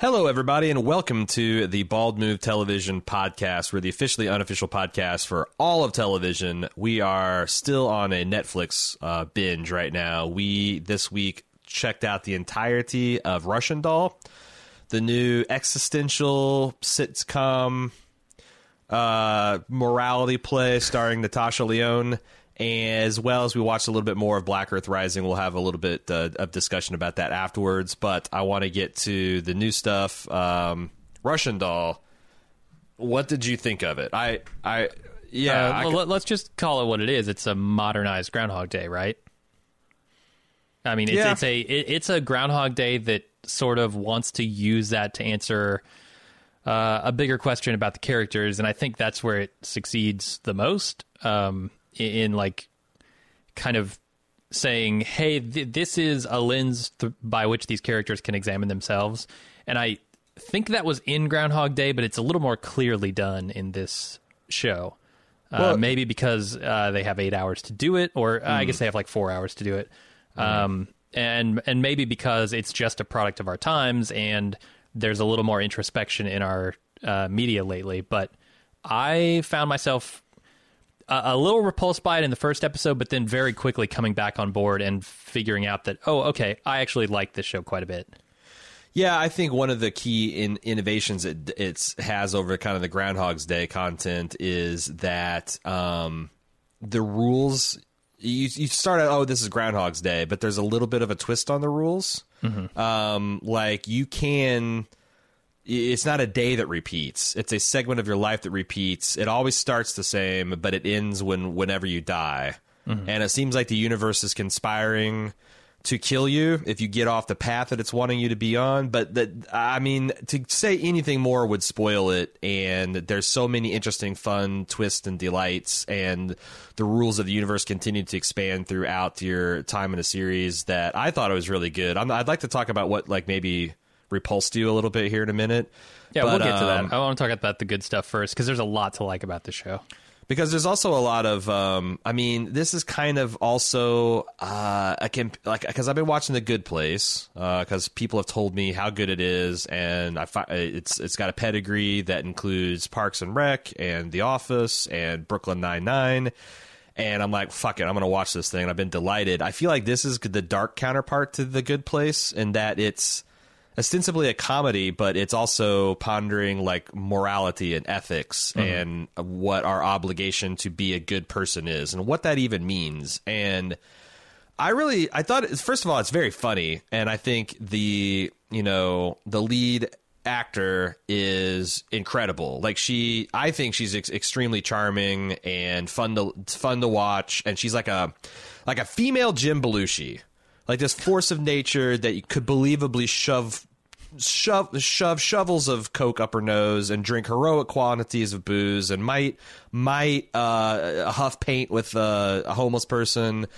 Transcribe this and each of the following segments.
Hello, everybody, and welcome to the Bald Move Television podcast. We're the officially unofficial podcast for all of television. We are still on a Netflix uh, binge right now. We, this week, checked out the entirety of Russian Doll, the new existential sitcom uh, morality play starring Natasha Lyonne as well as we watched a little bit more of Black Earth Rising. We'll have a little bit uh, of discussion about that afterwards. But I want to get to the new stuff. Um, Russian Doll. What did you think of it? I, I, yeah. Uh, I well, could- let's just call it what it is. It's a modernized Groundhog Day, right? I mean, it's, Yeah. it's a it, it's a Groundhog Day that sort of wants to use that to answer uh, a bigger question about the characters, and I think that's where it succeeds the most. Um, in, like kind of saying, "Hey, th- this is a lens th- by which these characters can examine themselves," and I think that was in Groundhog Day, but it's a little more clearly done in this show. Uh, maybe because uh, they have eight hours to do it, or uh, I guess they have like four hours to do it, um, and and maybe because it's just a product of our times, and there's a little more introspection in our uh, media lately. But I found myself a, little repulsed by it in the first episode, but then very quickly coming back on board and figuring out that oh, okay, I actually like this show quite a bit. Yeah, I think one of the key in innovations it it's has over kind of the Groundhog's Day content is that um, the rules you you start out oh this is Groundhog's Day, but there's a little bit of a twist on the rules. Um, like you can it's not a day that repeats. It's a segment of your life that repeats. It always starts the same but it ends when whenever you die. Mm-hmm. And it seems like the universe is conspiring to kill you if you get off the path that it's wanting you to be on. But that i mean to say anything more would spoil it. And there's so many interesting fun twists and delights. And the rules of the universe continue to expand throughout your time in the series that i thought it was really good. I'm, i'd like to talk about what like maybe repulsed you a little bit here in a minute. Yeah, But, we'll get to um, that. I want to talk about the good stuff first because there's a lot to like about the show. because there's also a lot of um i mean this is kind of also uh i can like because i've been watching the good place because people have told me how good it is and i fi- it's it's got a pedigree that includes parks and rec and the office and brooklyn 99 and i'm like fuck it i'm gonna watch this thing i've been delighted i feel like this is the dark counterpart to the good place in that it's ostensibly a comedy, but it's also pondering like morality and ethics mm-hmm. and what our obligation to be a good person is and what that even means. And I really, I thought, first of all, it's very funny, and I think the you know the lead actor is incredible. Like she, I think she's ex- extremely charming and fun to fun to watch, and she's like a like a female Jim Belushi, like this force of nature that you could believably shove shove shove shovels of coke up her nose and drink heroic quantities of booze and might might uh, huff paint with uh, a homeless person.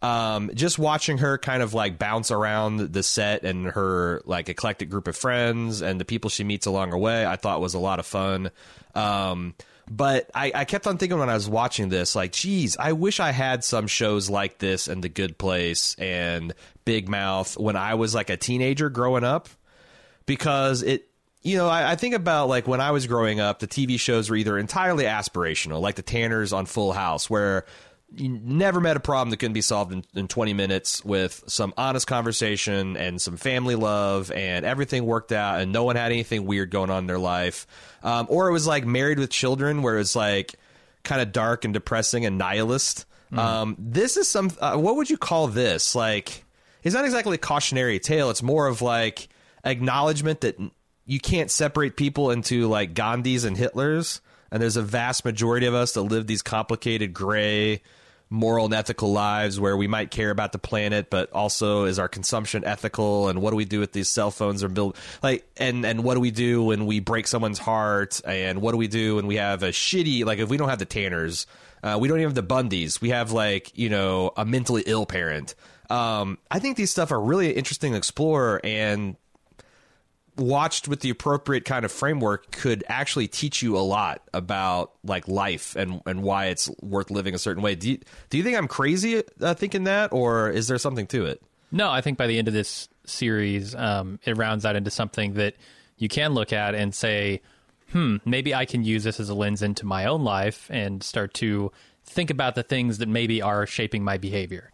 Um, just watching her kind of like bounce around the set and her like eclectic group of friends and the people she meets along her way, I thought was a lot of fun. Um, but I, I kept on thinking when I was watching this, like, geez, I wish I had some shows like this and The Good Place and Big Mouth when I was like a teenager growing up. Because it you know I, I think about like when i was growing up the tv shows were either entirely aspirational like the tanners on full house where you never met a problem that couldn't be solved in, in 20 minutes with some honest conversation and some family love and everything worked out and no one had anything weird going on in their life. Um, or it was like married with children where it's like kind of dark and depressing and nihilist. Um, this is some uh, what would you call this? Like it's not exactly a cautionary tale. It's more of like acknowledgement that you can't separate people into like Gandhis and Hitlers, and there's a vast majority of us that live these complicated, gray, moral and ethical lives where we might care about the planet, but also is our consumption ethical, and what do we do with these cell phones or build like, and and what do we do when we break someone's heart, and what do we do when we have a shitty like if we don't have the Tanners, uh, we don't even have the Bundys, we have like you know a mentally ill parent. Um, I think these stuff are really interesting to explore and watched with the appropriate kind of framework could actually teach you a lot about like life and and why it's worth living a certain way. Do you, do you think I'm crazy uh, thinking that, or is there something to it? No, I think by the end of this series, um, it rounds out into something that you can look at and say, hmm, maybe I can use this as a lens into my own life and start to think about the things that maybe are shaping my behavior.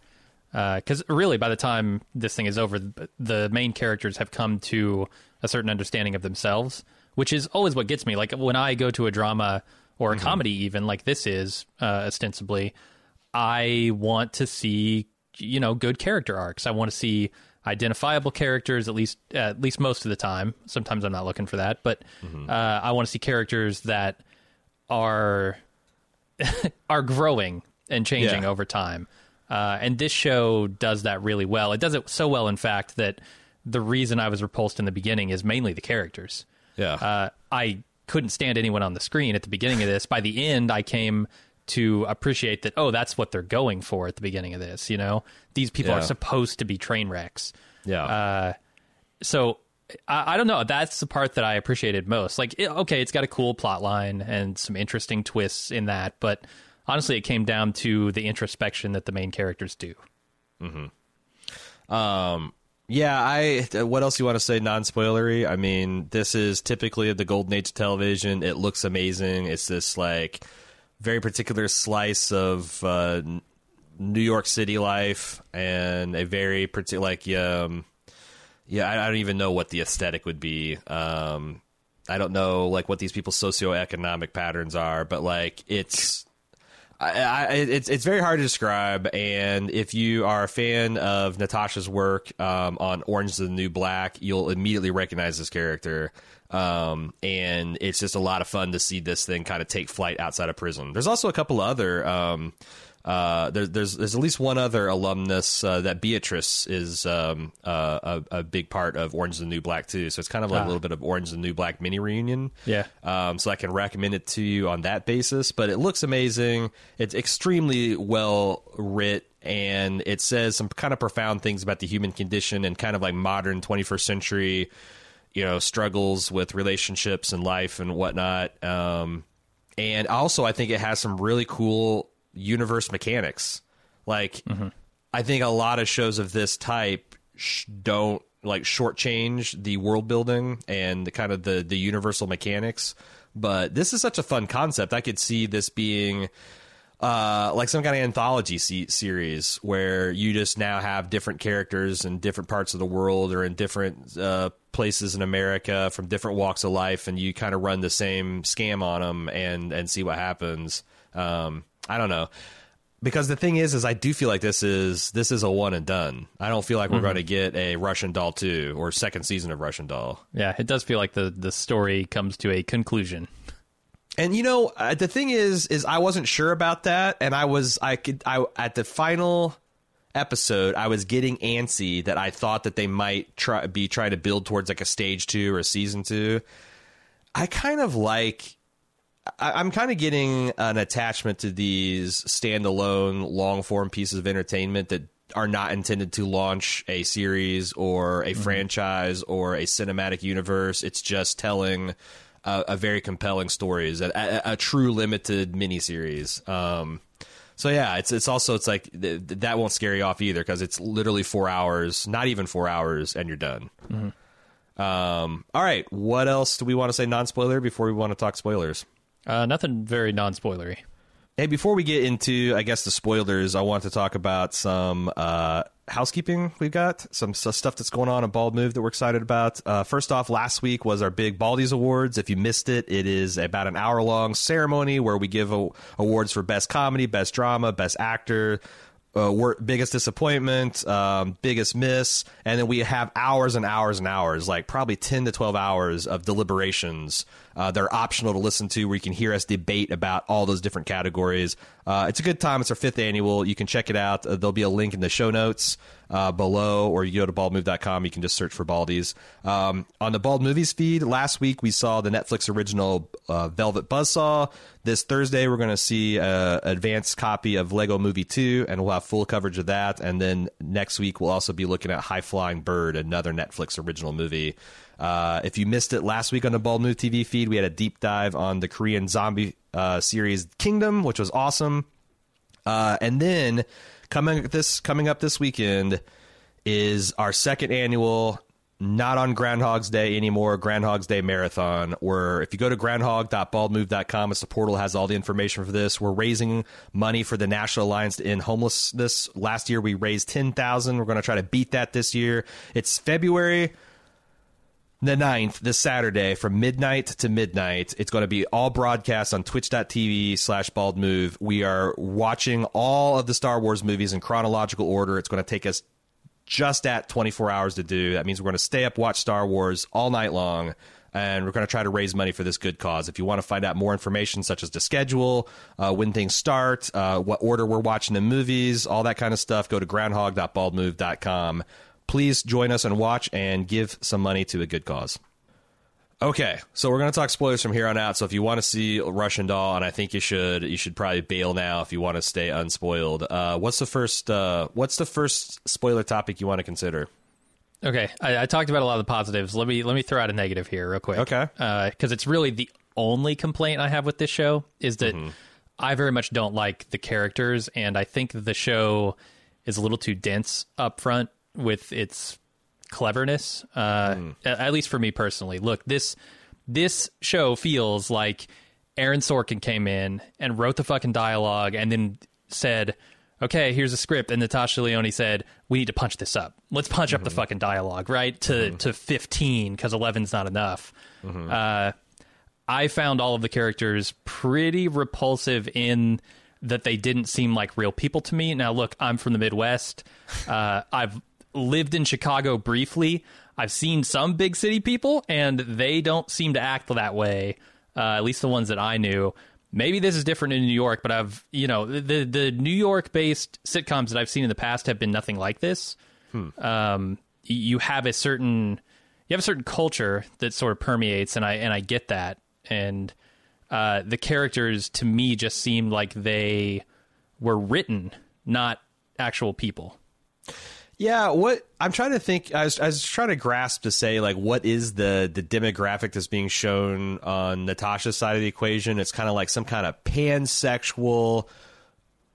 Because uh, really, by the time this thing is over, the main characters have come to a certain understanding of themselves, which is always what gets me. Like when I go to a drama or a mm-hmm. comedy, even like this is uh, ostensibly, I want to see you know good character arcs. I want to see identifiable characters at least at least most of the time. Sometimes I'm not looking for that, but mm-hmm. uh, I want to see characters that are are growing and changing yeah. over time. Uh, and this show does that really well. It does it so well, in fact, that the reason I was repulsed in the beginning is mainly the characters. Yeah, uh, I couldn't stand anyone on the screen at the beginning of this. By the end, I came to appreciate that oh that's what they're going for at the beginning of this you know these people yeah. are supposed to be train wrecks yeah uh, so I, I, don't know that's the part that i appreciated most like it, okay it's got a cool plot line and some interesting twists in that but honestly it came down to the introspection that the main characters do mm-hmm. um yeah, I. What else you want to say? Non-spoilery. I mean, this is typically the golden age of television. It looks amazing. It's this like very particular slice of uh, New York City life and a very particular like um, yeah I, I, don't even know what the aesthetic would be. Um, I don't know like what these people's socioeconomic patterns are, but like it's I, I, it's it's very hard to describe. And if you are a fan of Natasha's work um, on Orange is the New Black, you'll immediately recognize this character. Um, and it's just a lot of fun to see this thing kind of take flight outside of prison. There's also a couple other. Um, uh, there, there's there's at least one other alumnus uh, that Beatrice is um, uh, a, a, big part of Orange is the New Black too. So it's kind of like ah. a little bit of Orange is the New Black mini reunion. Yeah. Um, so I can recommend it to you on that basis. But it looks amazing. It's extremely well writ and it says some kind of profound things about the human condition and kind of like modern 21st century you know struggles with relationships and life and whatnot. Um, and also, I think it has some really cool universe mechanics. Like, mm-hmm. I think a lot of shows of this type sh- don't like shortchange the world building and the kind of the the universal mechanics. But this is such a fun concept. I could see this being uh, like some kind of anthology series where you just now have different characters in different parts of the world or in different uh, places in America from different walks of life, and you kind of run the same scam on them and and see what happens. Um, I don't know because the thing is is I do feel like this is this is a one and done. I don't feel like we're mm-hmm. going to get a Russian Doll 2 or second season of Russian Doll. Yeah, it does feel like the the story comes to a conclusion. And you know, uh, the thing is, is I wasn't sure about that, and I was, I could, I at the final episode, I was getting antsy that I thought that they might try be trying to build towards like a stage two or a season two. I kind of like. I, am kind of getting an attachment to these standalone, long form pieces of entertainment that are not intended to launch a series or a mm-hmm. franchise or a cinematic universe. It's just telling a, a very compelling story, is a, a, a true limited miniseries. Um, so yeah, it's it's also it's like th- that won't scare you off either because it's literally four hours, not even four hours, and you're done. Mm-hmm. Um, all right, what else do we want to say non spoiler before we want to talk spoilers? Uh, nothing very non spoilery. Hey, before we get into, I guess, the spoilers, I want to talk about some uh, housekeeping we've got, some, stuff that's going on, a Bald Move that we're excited about. Uh, first off, last week was our big Baldies Awards. If you missed it, it is about an hour long ceremony where we give a- awards for Best Comedy, Best Drama, Best Actor, uh, biggest disappointment, um, biggest miss, and then we have hours and hours and hours, like probably ten to twelve hours of deliberations. Uh, they're optional to listen to, where you can hear us debate about all those different categories. Uh, it's a good time. It's our fifth annual. You can check it out. Uh, there'll be a link in the show notes uh, below, or you go to baldmove.com. You can just search for Baldies. Um, on the Bald Movies feed, last week we saw the Netflix original uh, Velvet Buzzsaw. This Thursday, we're going to see an advanced copy of Lego Movie 2, and we'll have full coverage of that. And then next week, we'll also be looking at High Flying Bird, another Netflix original movie. Uh, if you missed it last week on the Bald Move TV feed, we had a deep dive on the Korean zombie uh, series Kingdom, which was awesome. Uh, and then coming this coming up this weekend is our second annual not on Groundhog's Day anymore. Groundhog's Day Marathon. Where if you go to groundhog.baldmove.com, it's the portal has all the information for this. We're raising money for the National Alliance End Homelessness. Last year we raised ten thousand. We're going to try to beat that this year. It's February the 9th, this Saturday, from midnight to midnight. It's going to be all broadcast on twitch.tv slash bald move. We are watching all of the Star Wars movies in chronological order. It's going to take us just at 24 hours to do. That means we're going to stay up, watch Star Wars all night long, and we're going to try to raise money for this good cause. If you want to find out more information, such as the schedule, uh, when things start, uh, what order we're watching the movies, all that kind of stuff, go to groundhog.baldmove.com. Please join us and watch and give some money to a good cause. Okay, so we're going to talk spoilers from here on out. So if you want to see Russian Doll, and I think you should, you should probably bail now if you want to stay unspoiled. Uh, what's the first? Uh, what's the first spoiler topic you want to consider? Okay, I, I, talked about a lot of the positives. Let me let me throw out a negative here real quick. Okay, because uh, it's really the only complaint I have with this show is that mm-hmm. I very much don't like the characters, and I think the show is a little too dense up front with its cleverness. Uh, mm. At least for me personally. Look, this this show feels like Aaron Sorkin came in and wrote the fucking dialogue and then said, "Okay, here's a script." And Natasha Lyonne said, "We need to punch this up. Let's punch mm-hmm. up the mm-hmm. fucking dialogue, right? To mm-hmm. to 15 because 11's not enough." Mm-hmm. Uh, I found all of the characters pretty repulsive in that they didn't seem like real people to me. Now, look, I'm from the Midwest. Uh, I've lived in Chicago briefly. I've seen some big city people, and they don't seem to act that way. Uh, at least the ones that I knew. Maybe this is different in New York, but I've you know the the New York based sitcoms that I've seen in the past have been nothing like this. Hmm. Um, you have a certain you have a certain culture that sort of permeates, and I and I get that. And uh, the characters to me just seemed like they were written, not actual people. Yeah, what I'm trying to think, I was, I was trying to grasp to say like, what is the the demographic that's being shown on Natasha's side of the equation? It's kind of like some kind of pansexual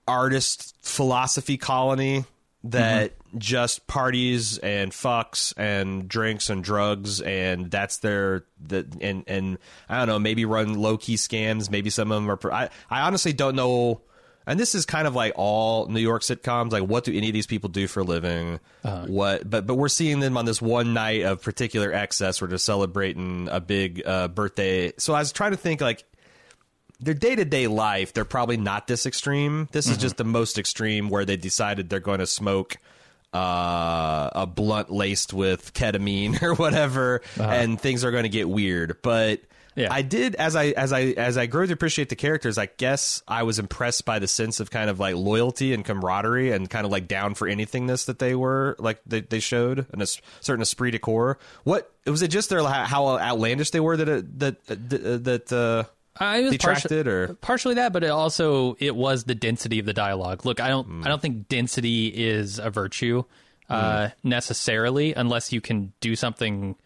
artist philosophy colony that mm-hmm. just parties and fucks and drinks and drugs and that's their the and and I don't know maybe run low key scams maybe some of them are I I honestly don't know and this is kind of like all New York sitcoms. Like, what do any of these people do for a living? Uh-huh. What? But but we're seeing them on this one night of particular excess. We're just celebrating a big uh, birthday. So I was trying to think like their day to day life. They're probably not this extreme. This mm-hmm. is just the most extreme where they decided they're going to smoke. Uh, a blunt laced with ketamine or whatever, uh-huh. and things are going to get weird. But yeah. I did as I as I as I grew to appreciate the characters. I guess I was impressed by the sense of kind of like loyalty and camaraderie and kind of like down for anythingness that they were like they, they showed and a certain esprit de corps. What was it? Just their how outlandish they were that it, that that that. Uh, I was detracted partially, or partially that, but it also it was the density of the dialogue. Look, I don't mm. I don't think density is a virtue uh, mm. necessarily unless you can do something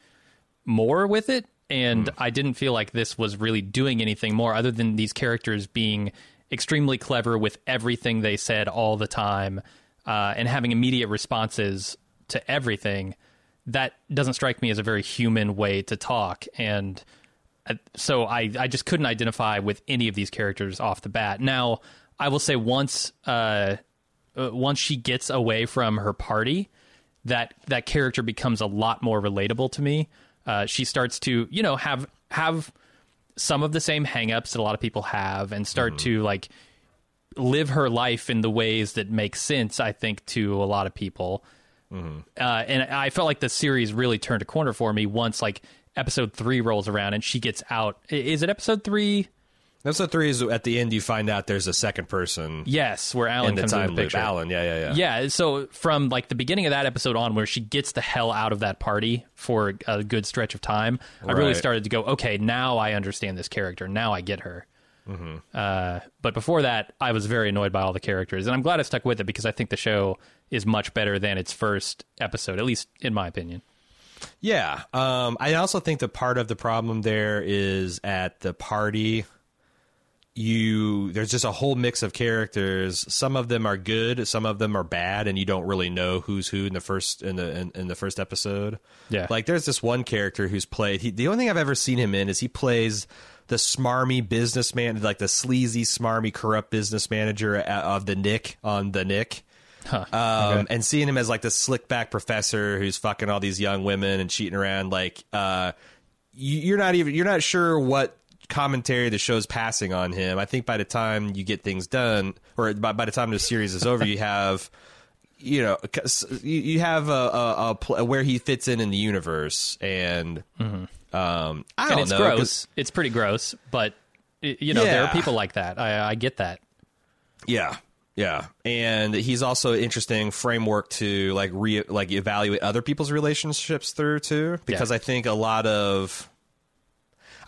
more with it and mm. I didn't feel like this was really doing anything more other than these characters being extremely clever with everything they said all the time uh, and having immediate responses to everything. That doesn't strike me as a very human way to talk, and uh, so I I just couldn't identify with any of these characters off the bat. Now I will say once uh, uh once she gets away from her party, that that character becomes a lot more relatable to me uh, she starts to you know have have some of the same hangups that a lot of people have and start mm-hmm. to like live her life in the ways that make sense i think to a lot of people mm-hmm. uh, and i felt like the series really turned a corner for me once like episode three rolls around and she gets out is it episode three Episode three is at the end. You find out there's a second person. Yes, where Alan in comes in the picture. Alan, yeah, yeah, yeah. Yeah. So from like the beginning of that episode on, where she gets the hell out of that party for a good stretch of time, right. I really started to go, okay, now I understand this character. Now I get her. Mm-hmm. Uh, but before that, I was very annoyed by all the characters, and I'm glad I stuck with it because I think the show is much better than its first episode, at least in my opinion. Yeah, um, I also think that part of the problem there is at the party you there's just a whole mix of characters. Some of them are good, some of them are bad, and you don't really know who's who in the first in the in, in the first episode. Yeah. like there's this one character who's played. He, the only thing I've ever seen him in is he plays the smarmy businessman, like the sleazy, smarmy, corrupt business manager of the Knick on the Knick. Huh. Um, Okay. and seeing him as like the slick back professor who's fucking all these young women and cheating around, like uh, you, you're not even you're not sure what commentary the show's passing on him. I think by the time you get things done, or by, by the time the series is over, you have you know you, have a, a, a pl- where he fits in in the universe, and um, I and don't it's know gross. It's pretty gross, but you know there are people like that. I, I get that. Yeah. Yeah. And he's also an interesting framework to like re like evaluate other people's relationships through too. Because Yeah. I think a lot of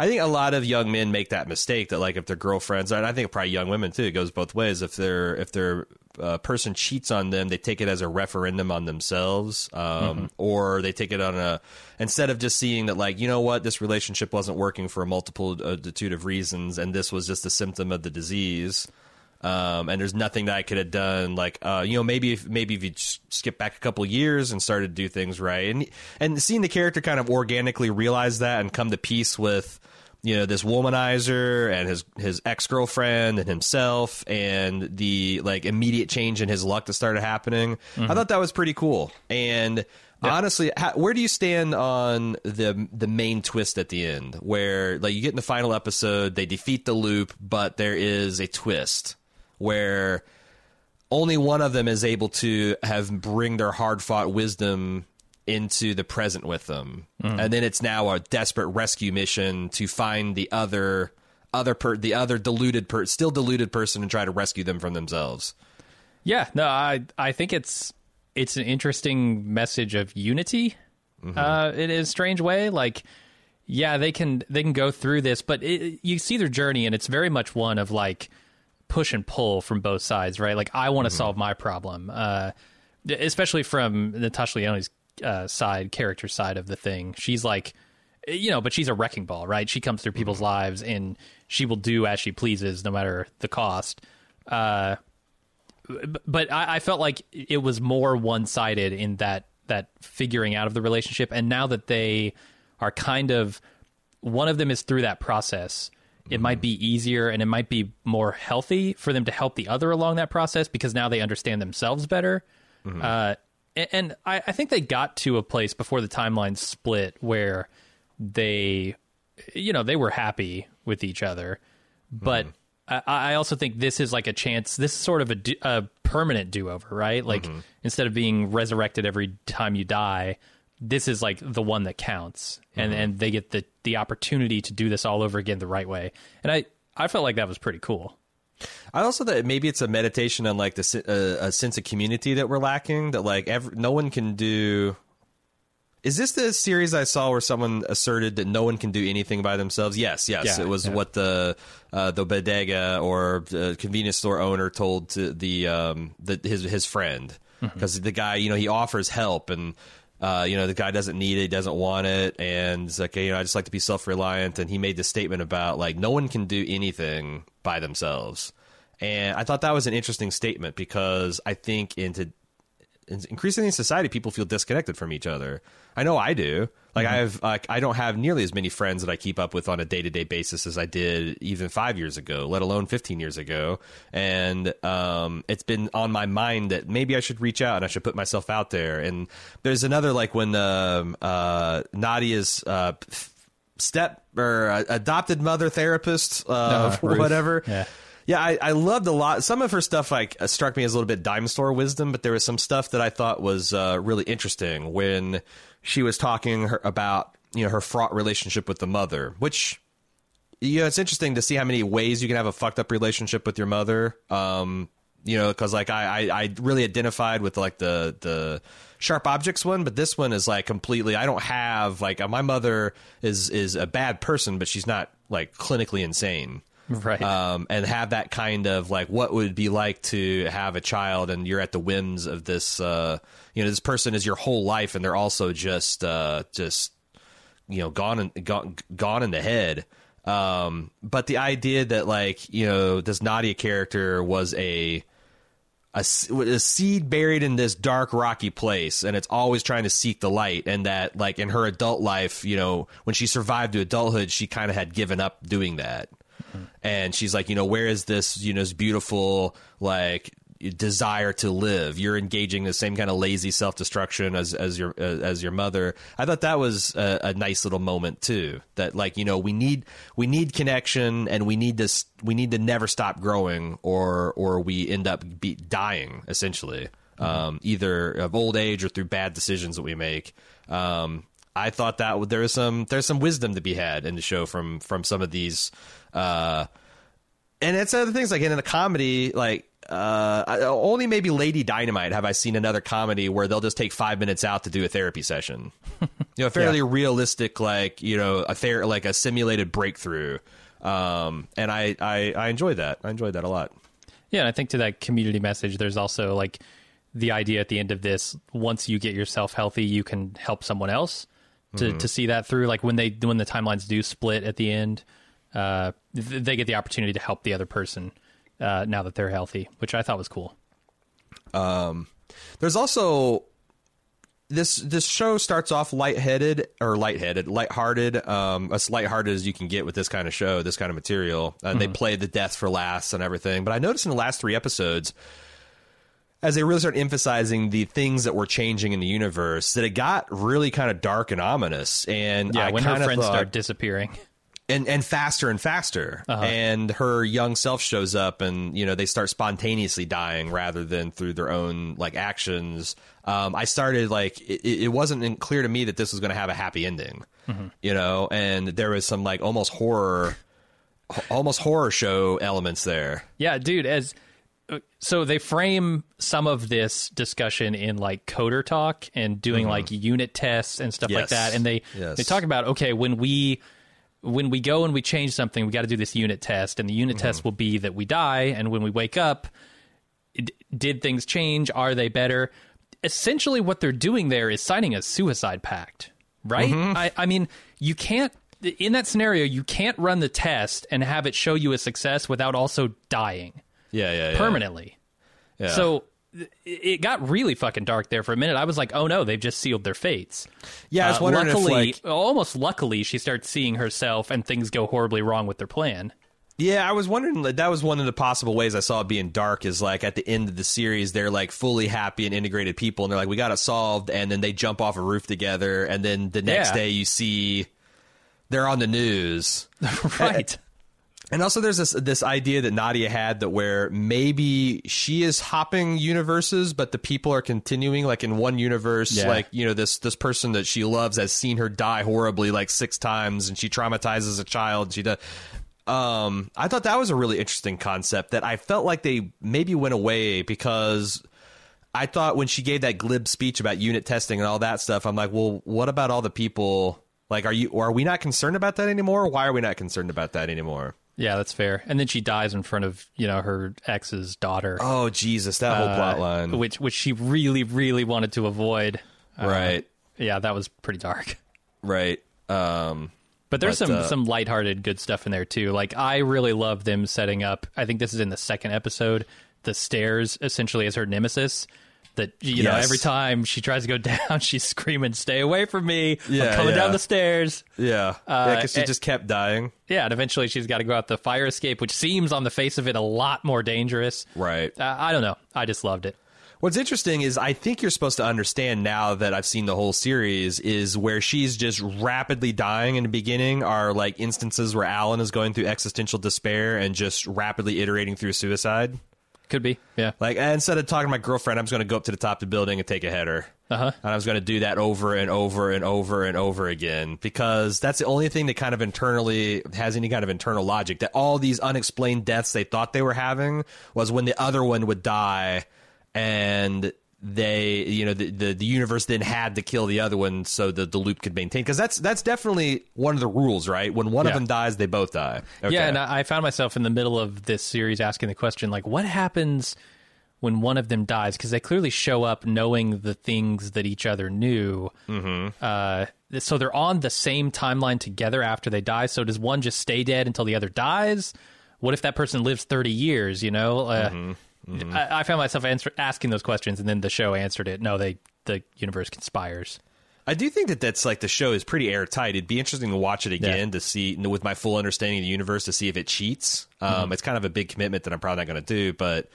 I think a lot of young men make that mistake that like if their girlfriends and I think probably young women too, it goes both ways. If their if their uh, person cheats on them, they take it as a referendum on themselves, um, or they take it on a instead of just seeing that like you know what this relationship wasn't working for a multitude of reasons, and this was just a symptom of the disease um, and there's nothing that I could have done. Like, uh, you know, maybe if maybe if you skip back a couple years and started to do things right, and and seeing the character kind of organically realize that and come to peace with, you know, this womanizer and his his ex girlfriend and himself and the like immediate change in his luck that started happening. I mm-hmm. thought that was pretty cool. And honestly, how, where do you stand on the the main twist at the end, where like you get in the final episode, they defeat the loop, but there is a twist where only one of them is able to have bring their hard fought wisdom into the present with them, and then it's now a desperate rescue mission to find the other other per the other deluded per still deluded person and try to rescue them from themselves. Yeah, no, I I think it's it's an interesting message of unity uh, in a strange way. Like, yeah, they can they can go through this, but it, you see their journey, and it's very much one of like push and pull from both sides, right? Like, I want to solve my problem, uh, especially from Natasha Lyonne's uh, side, character side of the thing. She's like, you know, but she's a wrecking ball, right? She comes through people's lives, and she will do as she pleases, no matter the cost. Uh, but I, I felt like it was more one sided in that that figuring out of the relationship, and now that they are kind of one of them is through that process. It might be easier and it might be more healthy for them to help the other along that process because now they understand themselves better. Uh, a- and I, I think they got to a place before the timeline split where they, you know, they were happy with each other. But mm-hmm. I, I also think this is like a chance. This is sort of a, do, a permanent do over, right? Like mm-hmm. instead of being resurrected every time you die, this is like the one that counts, and mm-hmm. and they get the the opportunity to do this all over again the right way. And I I felt like that was pretty cool. I also thought maybe it's a meditation on like the uh, a sense of community that we're lacking. That like every, no one can do. Is this the series I saw where someone asserted that no one can do anything by themselves? Yes, yes, Yeah, it was yeah. what the uh, the bodega or uh, convenience store owner told to the um the, his his friend Mm-hmm. because the guy you know he offers help and. Uh, you know, the guy doesn't need it, he doesn't want it, and like, you know, I just like to be self reliant. And he made this statement about like no one can do anything by themselves. And I thought that was an interesting statement because I think into increasingly in society, people feel disconnected from each other. I know I do. Like I have, like I don't have nearly as many friends that I keep up with on a day to day basis as I did even five years ago, let alone fifteen years ago. And um, it's been on my mind that maybe I should reach out and I should put myself out there. And there's another like when um, uh, Nadia's uh, step or uh, adopted mother therapist, uh, Uh, whatever. Yeah. Yeah, I, I loved a lot. Some of her stuff like uh, struck me as a little bit dime store wisdom, but there was some stuff that I thought was uh, really interesting when she was talking her, about you know her fraught relationship with the mother, which you know it's interesting to see how many ways you can have a fucked up relationship with your mother. Um, you know, because like I, I I really identified with like the the sharp objects one, but this one is like completely. I don't have like my mother is is a bad person, but she's not like clinically insane Right. um, and have that kind of like what would be like to have a child and you're at the whims of this uh, you know this person is your whole life and they're also just uh, just you know gone in, gone gone in the head Um, but the idea that like you know this Nadia character was a a, a seed buried in this dark rocky place and it's always trying to seek the light and that like in her adult life you know when she survived to adulthood she kind of had given up doing that and she's like you know where is this you know this beautiful like desire to live. You're engaging the same kind of lazy self destruction as as your uh, as your mother. I thought that was a, a, nice little moment too. That like you know we need we need connection and we need this we need to never stop growing or or we end up be dying essentially. Mm-hmm. Um, either of old age or through bad decisions that we make. Um, I thought that there's some there's some wisdom to be had in the show from from some of these. Uh, and it's other things like in a comedy, like uh, only maybe Lady Dynamite have I seen another comedy where they'll just take five minutes out to do a therapy session. you know, a fairly yeah. realistic, like you know, a fair like a simulated breakthrough. Um, and I, I I enjoyed that. I enjoyed that a lot. Yeah, and I think to that community message, there's also like the idea at the end of this: once you get yourself healthy, you can help someone else to mm-hmm. to see that through. Like when they when the timelines do split at the end, uh, they get the opportunity to help the other person uh, now that they're healthy, which I thought was cool. Um, there's also this this show starts off lightheaded or lightheaded, lighthearted, um, as lighthearted as you can get with this kind of show, this kind of material. And mm-hmm. they play the death for last and everything. But I noticed in the last three episodes, as they really start emphasizing the things that were changing in the universe, that it got really kind of dark and ominous. And yeah, I when her friends thought, start disappearing and and faster and faster uh-huh. and her young self shows up and you know they start spontaneously dying rather than through their own like actions um, i started like it, it, wasn't clear to me that this was going to have a happy ending mm-hmm. you know and there was some like almost horror almost horror show elements there yeah dude as so they frame some of this discussion in like coder talk and doing mm-hmm. like unit tests and stuff yes. like that and they yes. they talk about okay when we when we go and we change something, we got to do this unit test, and the unit mm-hmm. test will be that we die, and when we wake up, did things change? Are they better? Essentially, what they're doing there is signing a suicide pact, right? Mm-hmm. I, I mean, you can't in that scenario, you can't run the test and have it show you a success without also dying. Yeah, yeah, yeah. permanently. Yeah. So it got really fucking dark there for a minute. I was like, oh no, they've just sealed their fates. Yeah, I was uh, wondering luckily, if, like, almost luckily, she starts seeing herself and things go horribly wrong with their plan. Yeah, I was wondering that was one of the possible ways I saw it being dark is like at the end of the series, they're like fully happy and integrated people, and they're like, we got it solved, and then they jump off a roof together, and then the next yeah. day you see they're on the news, right? And also, there's this this idea that Nadia had that where maybe she is hopping universes, but the people are continuing. Like in one universe, yeah. like you know this this person that she loves has seen her die horribly like six times, and she traumatizes a child. She does. Um, I thought that was a really interesting concept that I felt like they maybe went away because I thought when she gave that glib speech about unit testing and all that stuff, I'm like, well, what about all the people? Like, are you? Are we not concerned about that anymore? Why are we not concerned about that anymore? Yeah, that's fair. And then she dies in front of you know her ex's daughter. Oh Jesus, that whole uh, plot line, which which she really really wanted to avoid. Uh, right. Yeah, that was pretty dark. Right. Um, but there's but, some uh, some lighthearted good stuff in there too. Like I really love them setting up. I think this is in the second episode. The stairs essentially as her nemesis that you know every time she tries to go down she's screaming stay away from me. Yeah, i'm coming yeah. down the stairs. Yeah. Uh, yeah because she just kept dying. Yeah and eventually she's got to go out the fire escape which seems on the face of it a lot more dangerous. Right. Uh, i don't know. I just loved it. What's interesting is I think you're supposed to understand now that I've seen the whole series is where she's just rapidly dying in the beginning are like instances where Alan is going through existential despair and just rapidly iterating through suicide. Could be, yeah. Like instead of talking to my girlfriend, I'm just going to go up to the top of the building and take a header. Uh-huh. And I was going to do that over and over and over and over again because that's the only thing that kind of internally has any kind of internal logic. That all these unexplained deaths they thought they were having was when the other one would die, and they you know the, the, the universe then had to kill the other one so the, the loop could maintain because that's that's definitely one of the rules right when one yeah. of them dies they both die okay. yeah and I found myself in the middle of this series asking the question like what happens when one of them dies because they clearly show up knowing the things that each other knew. Mm-hmm. Uh, so they're on the same timeline together after they die. So does one just stay dead until the other dies? What if that person lives thirty years? You know, uh, mm-hmm. Mm-hmm. I, I, found myself answer, asking those questions, and then the show answered it. No, they the universe conspires. I do think that that's like the show is pretty airtight. It'd be interesting to watch it again yeah. to see with my full understanding of the universe to see if it cheats. Um, mm-hmm. It's kind of a big commitment that I'm probably not going to do, but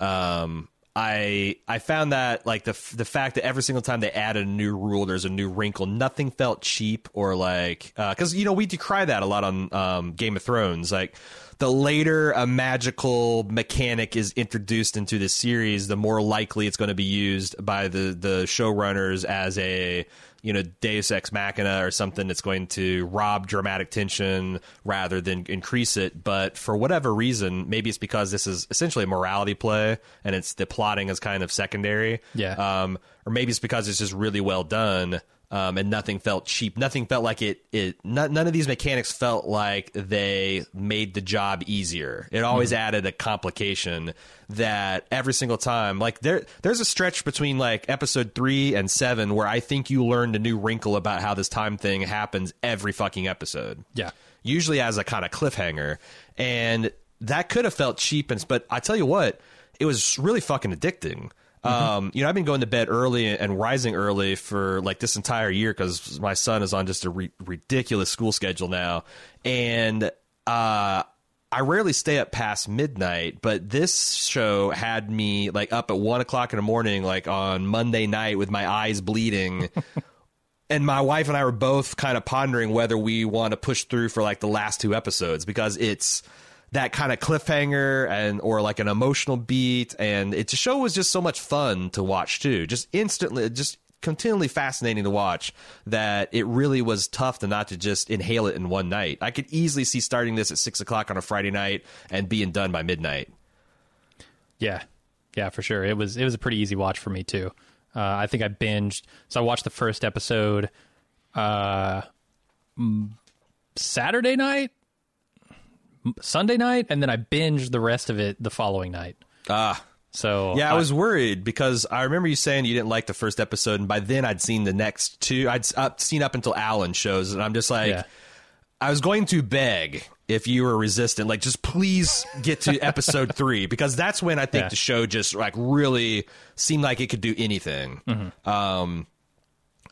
um, I I found that like the the fact that every single time they add a new rule, there's a new wrinkle. Nothing felt cheap or like because uh, you know we decry that a lot on um, Game of Thrones. Like the later a magical mechanic is introduced into the series, the more likely it's going to be used by the the showrunners as a you know Deus Ex Machina or something that's going to rob dramatic tension rather than increase it. But for whatever reason, maybe it's because this is essentially a morality play and it's the plotting is kind of secondary. Yeah. Um, or maybe it's because it's just really well done um, and nothing felt cheap. Nothing felt like it. It none, none of these mechanics felt like they made the job easier. It always mm-hmm. added a complication that every single time, like there, there's a stretch between like episode three and seven where I think you learned a new wrinkle about how this time thing happens every fucking episode. Yeah, usually as a kind of cliffhanger, and that could have felt cheap. And but I tell you what, it was really fucking addicting. Mm-hmm. Um, you know, I've been going to bed early and rising early for like this entire year because my son is on just a re- ridiculous school schedule now, and uh, I rarely stay up past midnight. But this show had me like up at one o'clock in the morning, like on Monday night, with my eyes bleeding. and my wife and I were both kind of pondering whether we want to push through for like the last two episodes because it's that kind of cliffhanger and or like an emotional beat. And it the show was just so much fun to watch too. Just instantly just continually fascinating to watch that it really was tough to not to just inhale it in one night. I could easily see starting this at six o'clock on a friday night and being done by midnight. Yeah. Yeah for sure. It was it was a pretty easy watch for me too. Uh, i think i binged so i watched the first episode uh saturday night Sunday night, and then I binged the rest of it the following night. Ah. So yeah, I, I was worried because I remember you saying you didn't like the first episode, and by then I'd seen the next two. I'd up, seen up until Alan shows, and I'm just like, yeah. I was going to beg if you were resistant, like just please get to episode three because that's when I think yeah. the show just like really seemed like it could do anything. Mm-hmm. Um,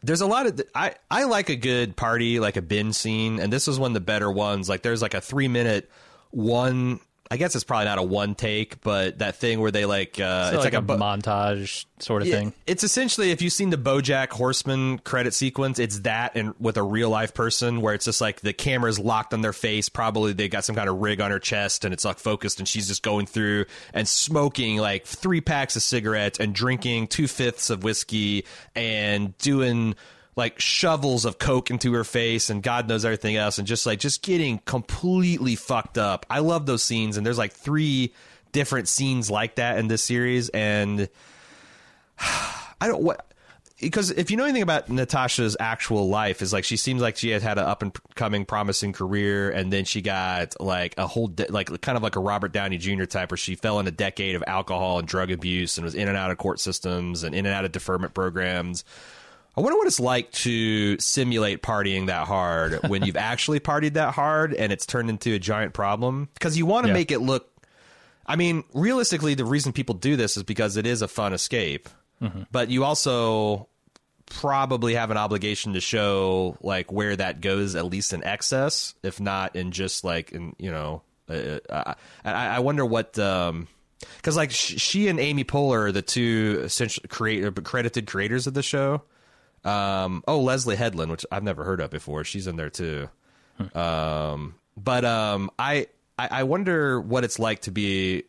there's a lot of I I like a good party like a bin scene, and this was one of the better ones. Like there's like a three minute one I guess it's probably not a one take, but that thing where they like uh, so it's like, like a, a, montage sort of yeah, thing. It's essentially if you've seen the BoJack Horseman credit sequence, it's that and with a real life person where it's just like the camera's locked on their face. Probably they got some kind of rig on her chest and it's like focused, and she's just going through and smoking like three packs of cigarettes and drinking two fifths of whiskey and doing like shovels of coke into her face and God knows everything else and just like just getting completely fucked up. I love those scenes and there's like three different scenes like that in this series and I don't what because if you know anything about Natasha's actual life, is like she seems like she had had an up and coming, promising career, and then she got like a whole de- like kind of like a Robert Downey Jr. type, where she fell in a decade of alcohol and drug abuse, and was in and out of court systems and in and out of deferment programs. I wonder what it's like to simulate partying that hard when you've actually partied that hard and it's turned into a giant problem. Because you want to yeah. make it look. I mean, realistically, the reason people do this is because it is a fun escape. Mm-hmm. But you also probably have an obligation to show like where that goes, at least in excess, if not in just like in you know. Uh, uh I, I wonder what. Um, because like she and Amy Poehler are the two essentially create credited creators of the show. Um, oh, Leslie Headland, which I've never heard of before. She's in there too. Hmm. Um, but um, I, I I wonder what it's like to be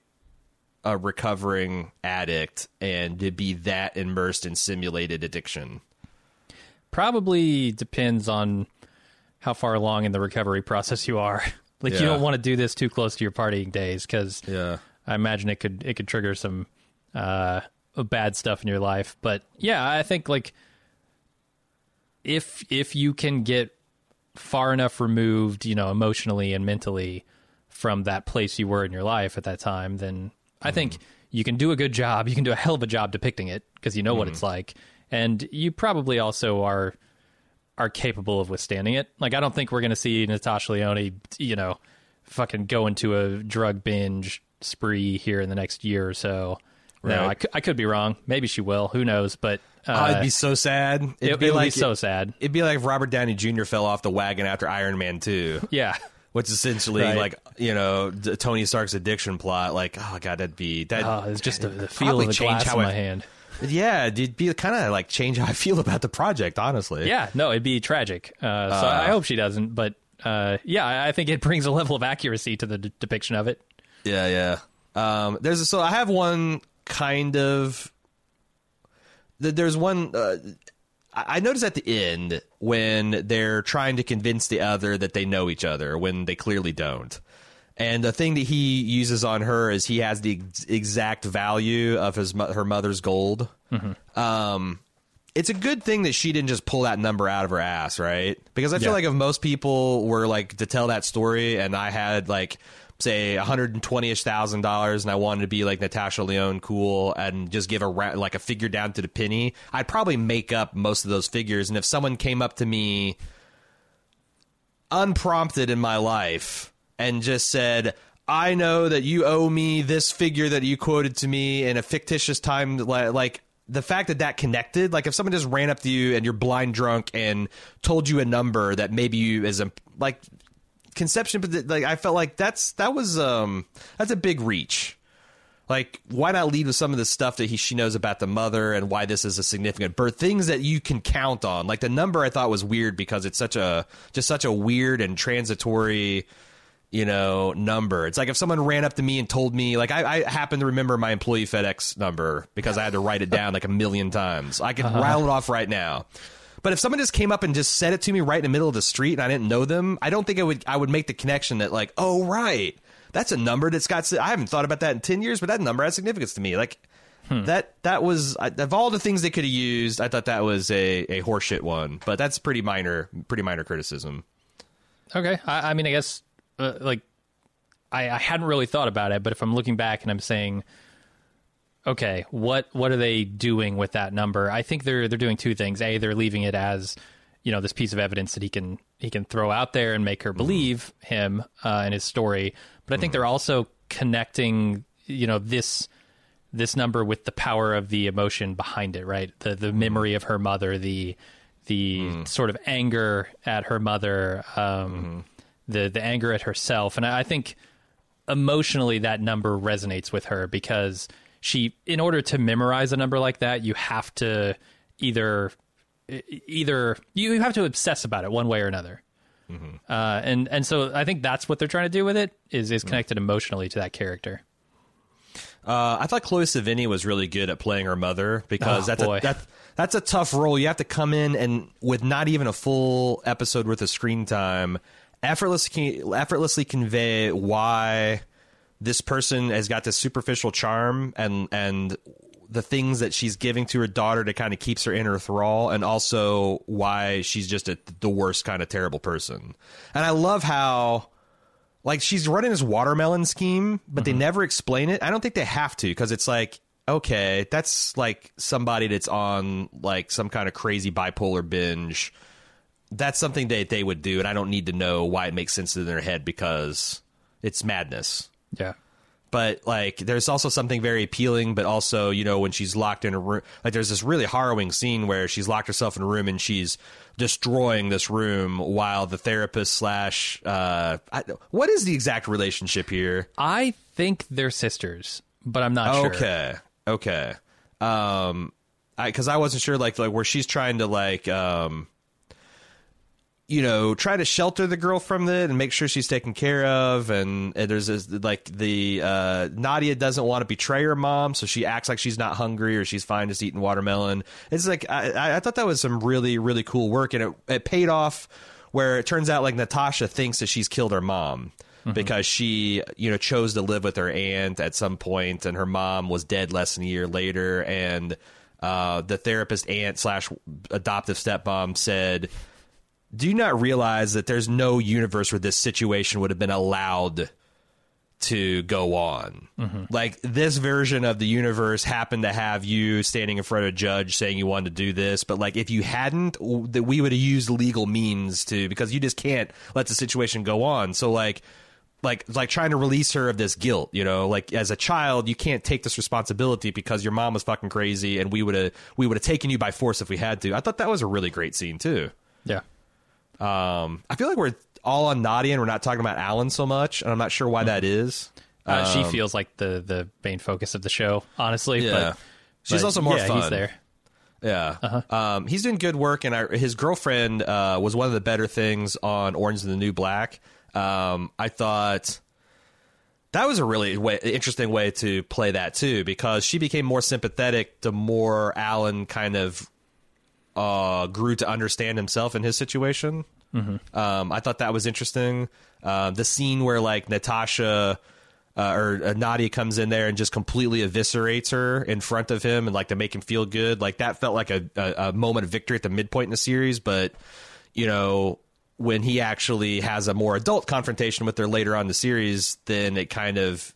a recovering addict and to be that immersed in simulated addiction. Probably depends on how far along in the recovery process you are. like yeah. you don't want to do this too close to your partying days because yeah. I imagine it could it could trigger some uh, bad stuff in your life. But yeah, I think like if if you can get far enough removed, you know, emotionally and mentally from that place you were in your life at that time, then I mm-hmm. think you can do a good job. You can do a hell of a job depicting it because you know what it's like, and you probably also are are capable of withstanding it. Like I don't think we're going to see Natasha Lyonne, you know, fucking go into a drug binge spree here in the next year or so. No, Right. I could, I could be wrong. Maybe she will. Who knows? But uh, oh, it'd be so sad. It'd it, be it'll like be so sad. It'd be like if Robert Downey Jr. fell off the wagon after Iron Man 2, Yeah. which is essentially Right. like, you know, Tony Stark's addiction plot. Like, oh, God, that'd be. That, Oh, it's just the, the feel of the change glass how in I- my hand. Yeah, it'd be kind of like change how I feel about the project, honestly. Yeah, no, it'd be tragic. Uh, so I hope she doesn't. But uh, yeah, I I think it brings a level of accuracy to the d- depiction of it. Yeah, yeah. Um, there's a, so I have one kind of. Th- There's one. Uh, I noticed at the end when they're trying to convince the other that they know each other when they clearly don't. And the thing that he uses on her is he has the ex- exact value of his her mother's gold. Um, it's a good thing that she didn't just pull that number out of her ass, right? Because I feel Yeah. like if most people were like to tell that story, and I had like say 120 ish thousand dollars, and I wanted to be like Natasha Lyonne cool and just give a ra- like a figure down to the penny, I'd probably make up most of those figures. And if someone came up to me unprompted in my life and just said, I know that you owe me this figure that you quoted to me in a fictitious time. li- Like the fact that that connected, like if someone just ran up to you and you're blind drunk and told you a number that maybe you is a like conception, but like I felt like that's that was um that's a big reach. Like, why not lead with some of the stuff that he she knows about the mother and why this is a significant birth? Things that you can count on. Like the number, I thought was weird because it's such a just such a weird and transitory, you know, number. It's like if someone ran up to me and told me, like I, I happen to remember my employee FedEx number because I had to write it down like a million times. I could rattle it off right now. But if someone just came up and just said it to me right in the middle of the street and I didn't know them, I don't think I would I would make the connection that like, oh right, that's a number that's got. I haven't thought about that in ten years, but that number has significance to me. Like that that was of all the things they could have used, I thought that was a a horseshit one. But that's pretty minor, pretty minor criticism. Okay, I, I mean, I guess uh, like I, I hadn't really thought about it, but if I'm looking back and I'm saying, okay, what what are they doing with that number? I think they're they're doing two things. A, they're leaving it as you know this piece of evidence that he can he can throw out there and make her mm-hmm. believe him uh, and his story. But I think mm-hmm. they're also connecting you know this this number with the power of the emotion behind it, right? The the mm-hmm. memory of her mother, the the mm. sort of anger at her mother, um, the the anger at herself, and I, I think emotionally that number resonates with her because she, in order to memorize a number like that, you have to either either you have to obsess about it one way or another. Uh, and and so I think that's what they're trying to do with it is is connected emotionally to that character. Uh, I thought Chloë Sevigny was really good at playing her mother because Oh, that's boy. a that, that's a tough role. You have to come in and with not even a full episode worth of screen time, effortlessly effortlessly convey why this person has got this superficial charm and and the things that she's giving to her daughter to kind of keeps her in her thrall and also why she's just a, the worst kind of terrible person. And I love how like she's running this watermelon scheme, but they mm-hmm. never explain it. I don't think they have to because it's like, okay, that's like somebody that's on like some kind of crazy bipolar binge. That's something that they would do, and I don't need to know why it makes sense in their head because it's madness. Yeah. But like, there's also something very appealing, but also, you know, when she's locked in a room, like there's this really harrowing scene where she's locked herself in a room and she's destroying this room while the therapist slash, uh, I, what is the exact relationship here? I think they're sisters, but I'm not sure. Okay. Okay. Um, I, cause I wasn't sure, like, like where she's trying to like, um, you know, try to shelter the girl from it and make sure she's taken care of. And, and there's this, like the, uh, Nadia doesn't want to betray her mom. So she acts like she's not hungry or she's fine just eating watermelon. It's like, I, I- thought that was some really, really cool work and it, it paid off where it turns out like Natasha thinks that she's killed her mom because she, you know, chose to live with her aunt at some point and her mom was dead less than a year later. And, uh, the therapist aunt slash adoptive stepmom said, do you not realize that there's no universe where this situation would have been allowed to go on. Mm-hmm. Like this version of the universe happened to have you standing in front of a judge saying you wanted to do this, but like if you hadn't, that we would have used legal means to because you just can't let the situation go on. So like like like trying to release her of this guilt, you know, like as a child you can't take this responsibility because your mom was fucking crazy and we would have we would have taken you by force if we had to. I thought that was a really great scene too. Yeah. Um, I feel like we're all on Nadia and we're not talking about Alan so much, and I'm not sure why that is. Uh, she feels like the the main focus of the show, honestly. Um, Yeah. But, She's but also more yeah, fun. He's there. Yeah, um, he's doing good work, and I, his girlfriend uh, was one of the better things on Orange is the New Black. Um, I thought that was a really way, interesting way to play that too, because she became more sympathetic the more Alan kind of uh, grew to understand himself and his situation. Um, I thought that was interesting. Uh, the scene where like Natasha uh, or uh, Nadia comes in there and just completely eviscerates her in front of him and like to make him feel good. Like that felt like a, a, a moment of victory at the midpoint in the series. But you know, when he actually has a more adult confrontation with her later on in the series, then it kind of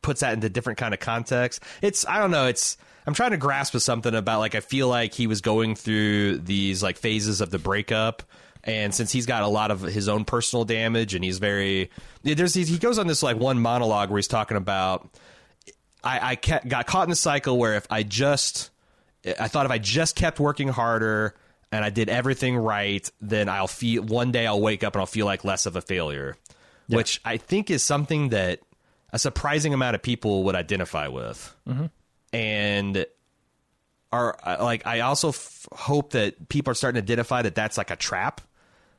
puts that into different kind of context. It's I don't know. It's I'm trying to grasp with something about like I feel like he was going through these like phases of the breakup. And since he's got a lot of his own personal damage, and he's very there's he goes on this like one monologue where he's talking about I, I kept, got caught in the cycle where if I just I thought if I just kept working harder and I did everything right, then I'll feel one day I'll wake up and I'll feel like less of a failure, which I think is something that a surprising amount of people would identify with, mm-hmm. And are like I also f- hope that people are starting to identify that that's like a trap.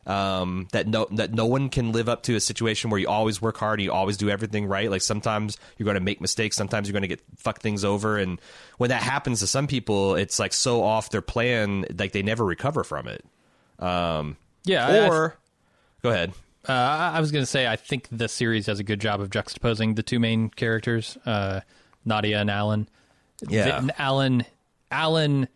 Um, that no that no one can live up to a situation where you always work hard and you always do everything right. Like sometimes you're going to make mistakes, sometimes you're going to get fuck things over, and when that happens to some people, it's like so off their plan, like they never recover from it. Um, Yeah, I- I- or go ahead. Uh, I I was going to say I think the series does a good job of juxtaposing the two main characters, uh, Nadia and Alan. Yeah. Alan Alan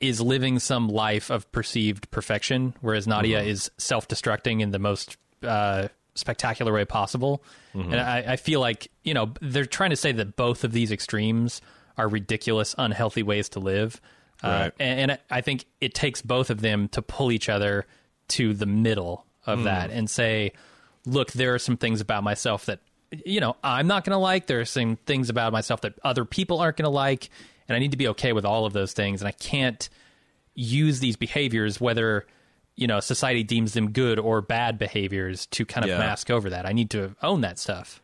is living some life of perceived perfection, whereas Nadia Mm-hmm. is self-destructing in the most uh, spectacular way possible. Mm-hmm. And I, I feel like you know they're trying to say that both of these extremes are ridiculous, unhealthy ways to live. Uh, Right. and, and I think it takes both of them to pull each other to the middle of that and say, look, there are some things about myself that you know I'm not going to like. There are some things about myself that other people aren't going to like, and I need to be okay with all of those things. And I can't use these behaviors, whether you know society deems them good or bad behaviors, to kind of Yeah. mask over that. I need to own that stuff.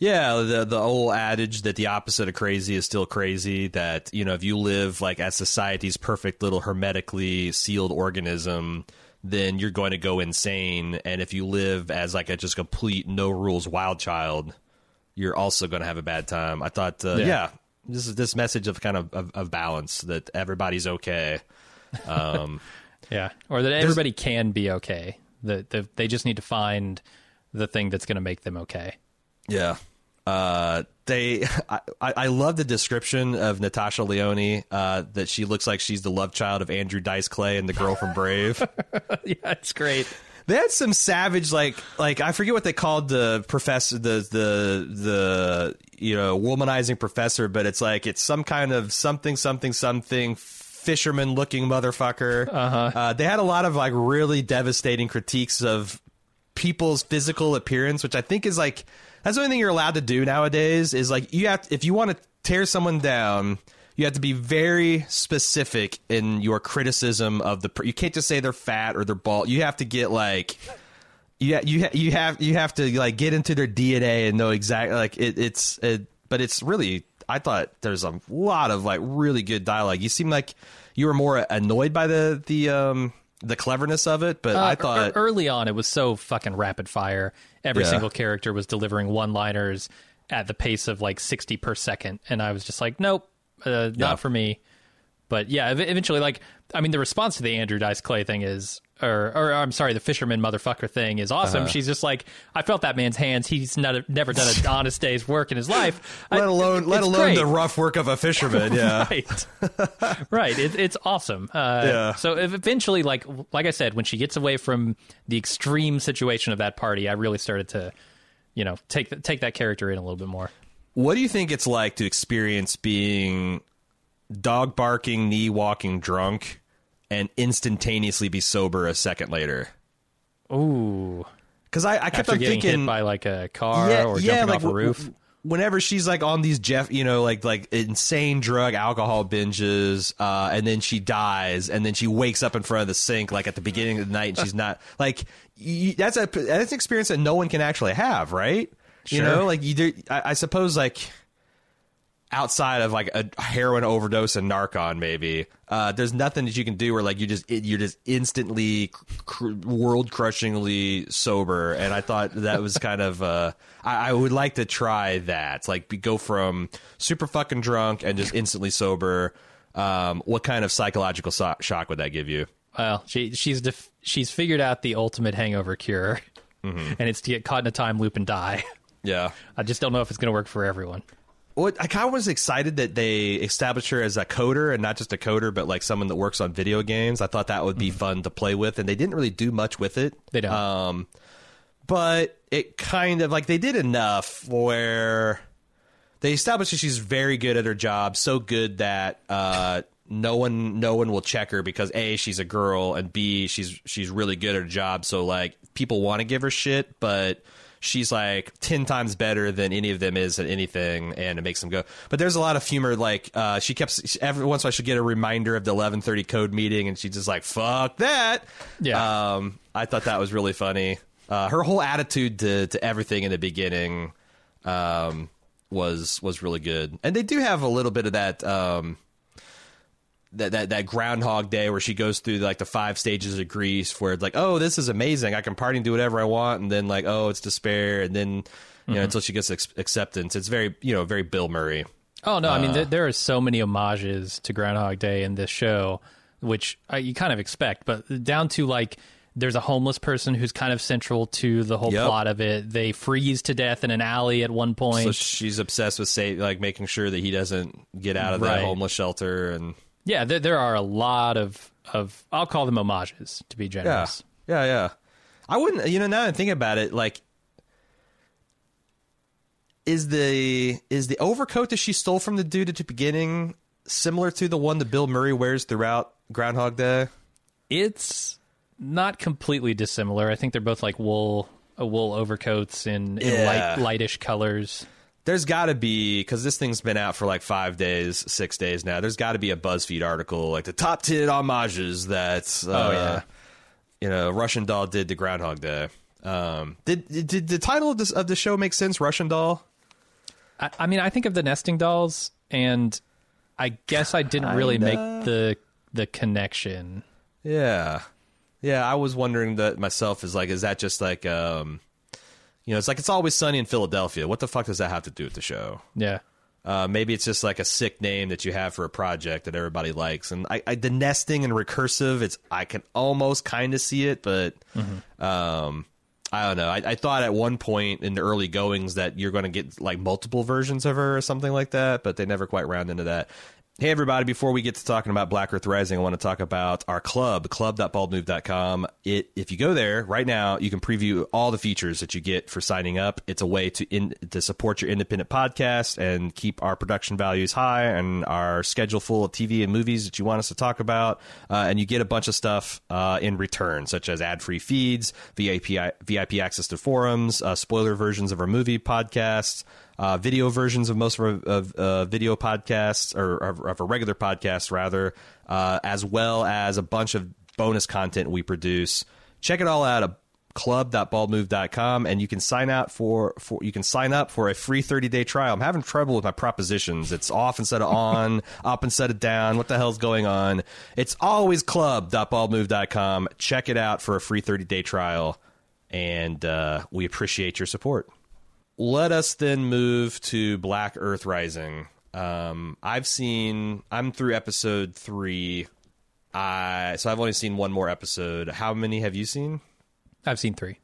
Yeah, the the old adage that the opposite of crazy is still crazy. That you know, if you live like as society's perfect little hermetically sealed organism, then you're going to go insane. And if you live as like a just complete no rules wild child, you're also going to have a bad time. I thought, uh, yeah. Yeah. this is this message of kind of, of of balance that everybody's okay. Um, Yeah, or that everybody can be okay. That the, they just need to find the thing that's going to make them okay. Yeah. Uh, they, I, I love the description of Natasha Lyonne. Uh, that she looks like she's the love child of Andrew Dice Clay and the girl from Brave. yeah, it's great. they had some savage, like, like I forget what they called the professor, the the the you know womanizing professor, but it's like it's some kind of something something something fisherman looking motherfucker. Uh-huh. They had a lot of like really devastating critiques of people's physical appearance, which I think is like that's the only thing you're allowed to do nowadays. Is like you have to, if you want to tear someone down, you have to be very specific in your criticism of the. You can't just say they're fat or they're bald. You have to get like. Yeah, you ha- you have you have to like get into their DNA and know exactly like it, it's it, but it's really I thought there's a lot of like really good dialogue. You seem like you were more annoyed by the the um the cleverness of it, but I Uh, thought early on it was so fucking rapid fire. Every Yeah. single character was delivering one-liners at the pace of like 60 per second and I was just like, nope, uh, Yeah. not for me. But yeah, eventually like I mean the response to the Andrew Dice Clay thing is or or I'm sorry, the fisherman motherfucker thing is awesome. Uh-huh. She's just like, I felt that man's hands. He's not, never done an honest day's work in his life. Let alone let alone great. the rough work of a fisherman. Yeah, right right it, it's awesome uh, Yeah. so eventually like like i said when she gets away from the extreme situation of that party i really started to you know take th- take that character in a little bit more. What do you think it's like to experience being dog barking, knee walking drunk, and instantaneously be sober a second later? Ooh, Because I, I kept thinking hit by like a car or jumping like off a roof. w- Whenever she's like on these Jeff, you know, like like insane drug alcohol binges, uh, and then she dies, and then she wakes up in front of the sink, like at the beginning of the night, and she's not like you, that's a that's an experience that no one can actually have, right? Sure. You know, like you do. I, I suppose like outside of like a heroin overdose and Narcan, maybe uh, there's nothing that you can do where like you just you're just instantly cr- world crushingly sober. And I thought that was kind of uh, I, I would like to try that, like be, go from super fucking drunk and just instantly sober. Um, what kind of psychological so- shock would that give you? Well, she she's def- she's figured out the ultimate hangover cure, Mm-hmm. and it's to get caught in a time loop and die. Yeah. I just don't know if it's going to work for everyone. Well, I kind of was excited that they established her as a coder and not just a coder, but like someone that works on video games. I thought that would be fun to play with, and they didn't really do much with it. They don't. Um, but it kind of like they did enough where they established that she's very good at her job, so good that uh, no one no one will check her because a she's a girl and b she's she's really good at her job. So like people want to give her shit, but she's like 10 times better than any of them is at anything and it makes them go. But there's a lot of humor like uh, she kept every once in a while she'd get a reminder of the 11.30 code meeting and she's just like fuck that. Yeah. um, i thought that was really funny. Uh, her whole attitude to, to everything in the beginning um, was was really good. And they do have a little bit of that um, that, that that Groundhog Day where she goes through like the five stages of grief, where it's like, oh, this is amazing, I can party and do whatever I want, and then like, oh, it's despair, and then you know until she gets ex- acceptance. It's very you know very Bill Murray. Oh no, I Uh. mean there, there are so many homages to Groundhog Day in this show, which uh, you kind of expect, but down to like there's a homeless person who's kind of central to the whole Yep. plot of it. They freeze to death in an alley at one point. So she's obsessed with say like making sure that he doesn't get out of Right. that homeless shelter, and yeah, there, there are a lot of of I'll call them homages to be generous. yeah, yeah. I wouldn't, you know, now that I think about it, like. Is the is the overcoat that she stole from the dude at the beginning similar to the one that Bill Murray wears throughout Groundhog Day? It's not completely dissimilar. I think they're both like wool uh, wool overcoats in, in Yeah. light lightish colors. There's got to be because this thing's been out for like five days, six days now. There's got to be a BuzzFeed article like the top ten homages that uh, Oh, yeah. you know Russian Doll did to Groundhog Day. Um, did did the title of this of the show make sense? Russian Doll. I, I mean, I think of the nesting dolls, and I guess I didn't really make the the connection. Yeah, yeah. I was wondering that myself. Is like, is that just like um, you know, it's like it's always sunny in Philadelphia. What the fuck does that have to do with the show? Yeah, Uh, maybe it's just like a sick name that you have for a project that everybody likes. And I, I the nesting and recursive, it's I can almost kind of see it, but um, I don't know. I, I thought at one point in the early goings that you're going to get like multiple versions of her or something like that, but they never quite round into that. Hey, everybody, before we get to talking about Black Earth Rising, I want to talk about our club, club.baldmove.com. It, if you go there right now, you can preview all the features that you get for signing up. It's a way to in, to support your independent podcast and keep our production values high and our schedule full of TV and movies that you want us to talk about. Uh, and you get a bunch of stuff uh, in return, such as ad free feeds, VIP, VIP access to forums, uh, spoiler versions of our movie podcasts uh, video versions of most of our of, uh, video podcasts or of, our regular podcasts rather, uh, as well as a bunch of bonus content we produce. Check it all out at club.baldmove.com and you can sign out for, for you can sign up for a free 30 day trial. I'm having trouble with my propositions. It's off instead of on, up instead of down. What the hell's going on? It's always club.baldmove.com. Check it out for a free 30 day trial and uh, we appreciate your support let us then move to Black Earth Rising. Um, I've seen. I'm through episode three. I so I've only seen one more episode. How many have you seen? I've seen three.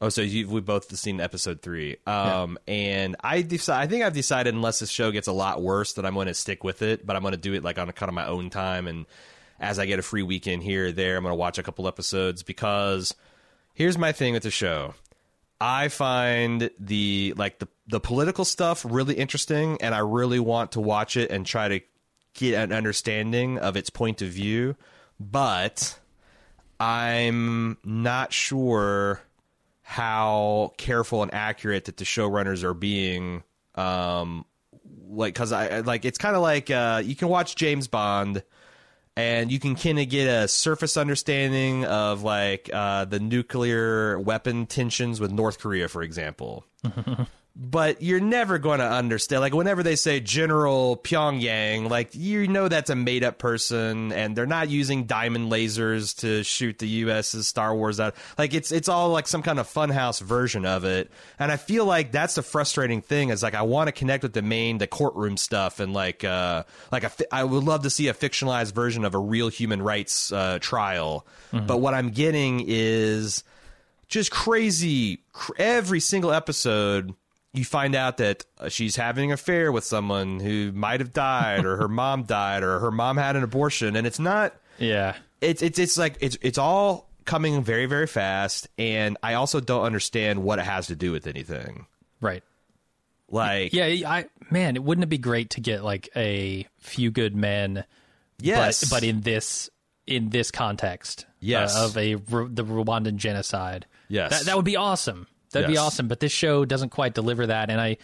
Oh, so you we both seen episode three. Um, and I decide. I think I've decided unless this show gets a lot worse, that I'm going to stick with it. But I'm going to do it like on a kind of my own time, and as I get a free weekend here or there, I'm going to watch a couple episodes because here's my thing with the show. I find the like the the political stuff really interesting, and I really want to watch it and try to get an understanding of its point of view. But I'm not sure how careful and accurate that the showrunners are being. Um, like, cause I like it's kind of like uh, you can watch James Bond and you can kind of get a surface understanding of like uh, the nuclear weapon tensions with North Korea, for example. but you're never going to understand. Like whenever they say General Pyongyang, like you know that's a made up person, and they're not using diamond lasers to shoot the U.S.'s Star Wars out. Like it's it's all like some kind of funhouse version of it, and I feel like that's the frustrating thing. Is like I want to connect with the main, the courtroom stuff, and like uh like a, I would love to see a fictionalized version of a real human rights uh, trial, but what I'm getting is just crazy. Cr- every single episode you find out that uh, she's having an affair with someone who might have died or her mom died or her mom had an abortion and it's not Yeah. it's it's it's like it's it's all coming very very fast and I also don't understand what it has to do with anything. Right. Like Yeah, I man, it wouldn't it be great to get like a few good men yes, but but in this in this context Yes. uh, of a the Rwandan genocide. Yes. That that would be awesome. That'd be awesome, but this show doesn't quite deliver that and I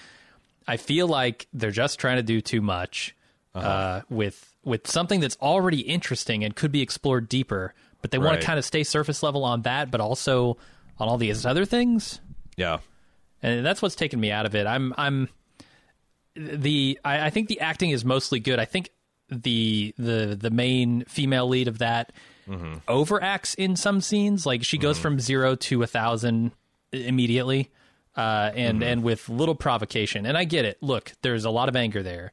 I feel like they're just trying to do too much uh Uh-huh. with with something that's already interesting and could be explored deeper, but they want Right. to kind of stay surface level on that but also on all these other things yeah. and that's what's taken me out of it. I'm I'm the I, I think the acting is mostly good. I think the the the main female lead of that overacts in some scenes. Like she goes from zero to a thousand immediately, uh, and and with little provocation. And I get it. Look, there's a lot of anger there,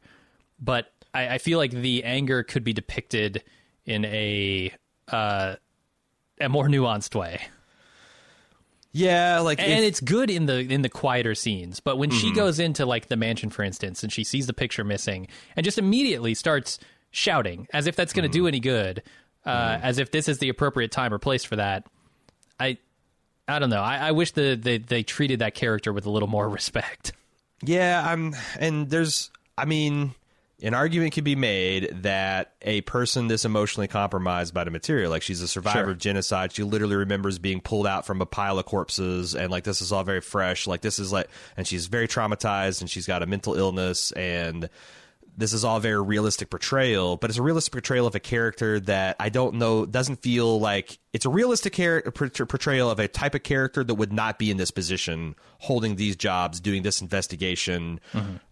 but I, I feel like the anger could be depicted in a uh, a more nuanced way. Yeah, like and if- it's good in the in the quieter scenes but when she goes into like the mansion for instance and she sees the picture missing and just immediately starts shouting as if that's going to do any good uh, as if this is the appropriate time or place for that i i don't know i, I wish the, the they treated that character with a little more respect Yeah, I'm, and there's, I mean, an argument could be made that a person this emotionally compromised by the material, like she's a survivor Sure. of genocide, she literally remembers being pulled out from a pile of corpses, and like this is all very fresh. Like this is like, and she's very traumatized, and she's got a mental illness, and this is all very realistic portrayal, but it's a realistic portrayal of a character that I don't know doesn't feel like it's a realistic char- portrayal of a type of character that would not be in this position, holding these jobs, doing this investigation.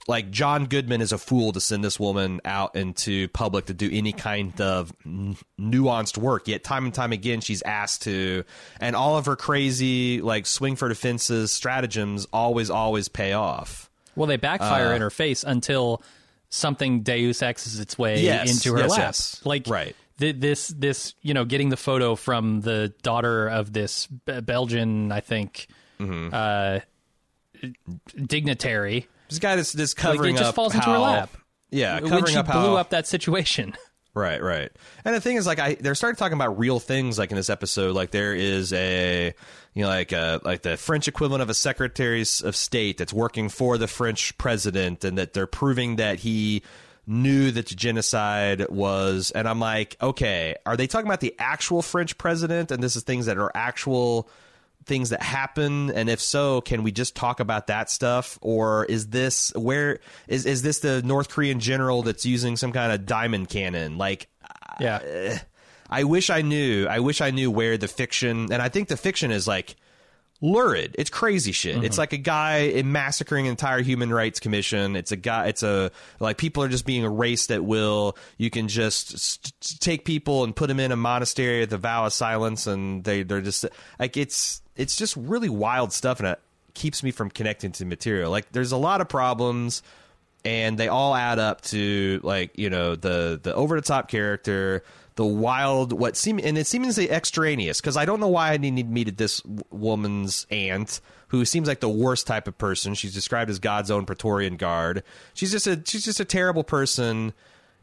Like John Goodman is a fool to send this woman out into public to do any kind of n- nuanced work. Yet time and time again, she's asked to, and all of her crazy like swing for defenses stratagems always always pay off. well they backfire Uh, in her face until something deus exes its way Yes, into her yes, lap yes. like Right. th- this this you know getting the photo from the daughter of this B- belgian i think Mm-hmm. uh dignitary This guy that's, that's like covering it just falls into her lap Yeah, when covering she up blew up that situation Right, right. And the thing is, like, I they're starting talking about real things, like in this episode, like there is a, you know, like a like the French equivalent of a Secretary of State that's working for the French president, and that they're proving that he knew that the genocide was. And I'm like, okay, are they talking about the actual French president? And this is things that are actual things that happen and if so can we just talk about that stuff or is this where is is this the north korean general that's using some kind of diamond cannon like yeah i wish i knew i wish i knew where the fiction and i think the fiction is like lurid. It's crazy shit. It's mm-hmm. like a guy massacring an entire human rights commission. It's a guy it's a like people are just being erased at will. You can just s- s- take people and put them in a monastery at the vow of silence and they they're just like it's it's just really wild stuff and it keeps me from connecting to material. Like there's a lot of problems and they all add up to like you know the the over the top character the wild what seem and it seems extraneous because i don't know why i need to meet this woman's aunt who seems like the worst type of person she's described as god's own praetorian guard she's just a she's just a terrible person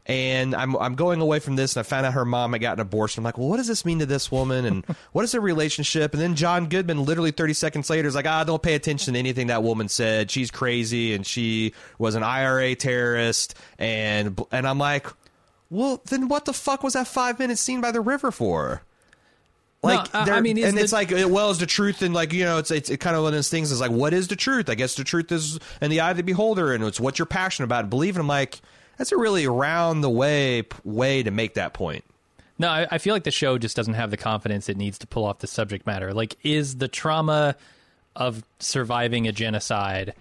And I'm I'm going away from this, and I found out her mom had gotten an abortion. I'm like, well, what does this mean to this woman, and what is their relationship? And then John Goodman, literally 30 seconds later, is like, ah, don't pay attention to anything that woman said. She's crazy, and she was an IRA terrorist, and and I'm like, well, then what the fuck was that five minute scene by the river for? Like, No, I- mean, and the- it's like, well, is the truth, and like, you know, it's it's it kind of one of those things. Is like, what is the truth? I guess the truth is in the eye of the beholder, and it's what you're passionate about. And I'm like, that's a really round the way way to make that point. No, I, I feel like the show just doesn't have the confidence it needs to pull off the subject matter. Like, is the trauma of surviving a genocide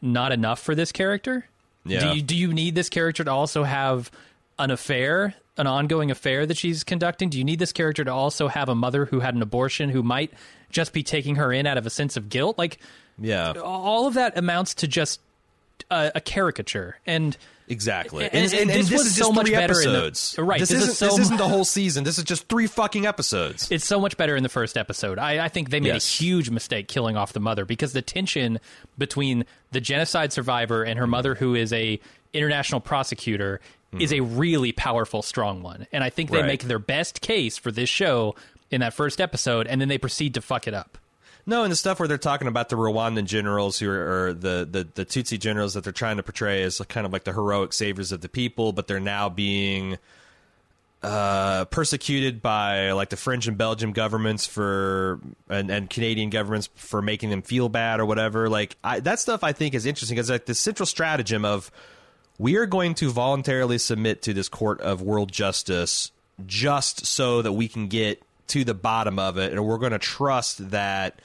not enough for this character? Yeah. Do you do you need this character to also have an affair, an ongoing affair that she's conducting? Do you need this character to also have a mother who had an abortion who might just be taking her in out of a sense of guilt? Like, Yeah, all of that amounts to just a, a caricature and. exactly. And- and this was is so much better in the- episodes. right, This, this is isn't so this isn't the whole season. This is just three fucking episodes. it's so much better in the first episode. I, I think they made Yes. a huge mistake killing off the mother because the tension between the genocide survivor and her mother, who is a international prosecutor, is a really powerful, strong one. And I think they Right. make their best case for this show in that first episode, and then they proceed to fuck it up. No, and the stuff where they're talking about the Rwandan generals who are or the, the, the Tutsi generals that they're trying to portray as kind of like the heroic saviors of the people, but they're now being uh, persecuted by like the French and Belgian governments for and, and Canadian governments for making them feel bad or whatever. Like I, that stuff, I think is interesting because like the central stratagem of we are going to voluntarily submit to this court of world justice just so that we can get to the bottom of it, and we're going to trust that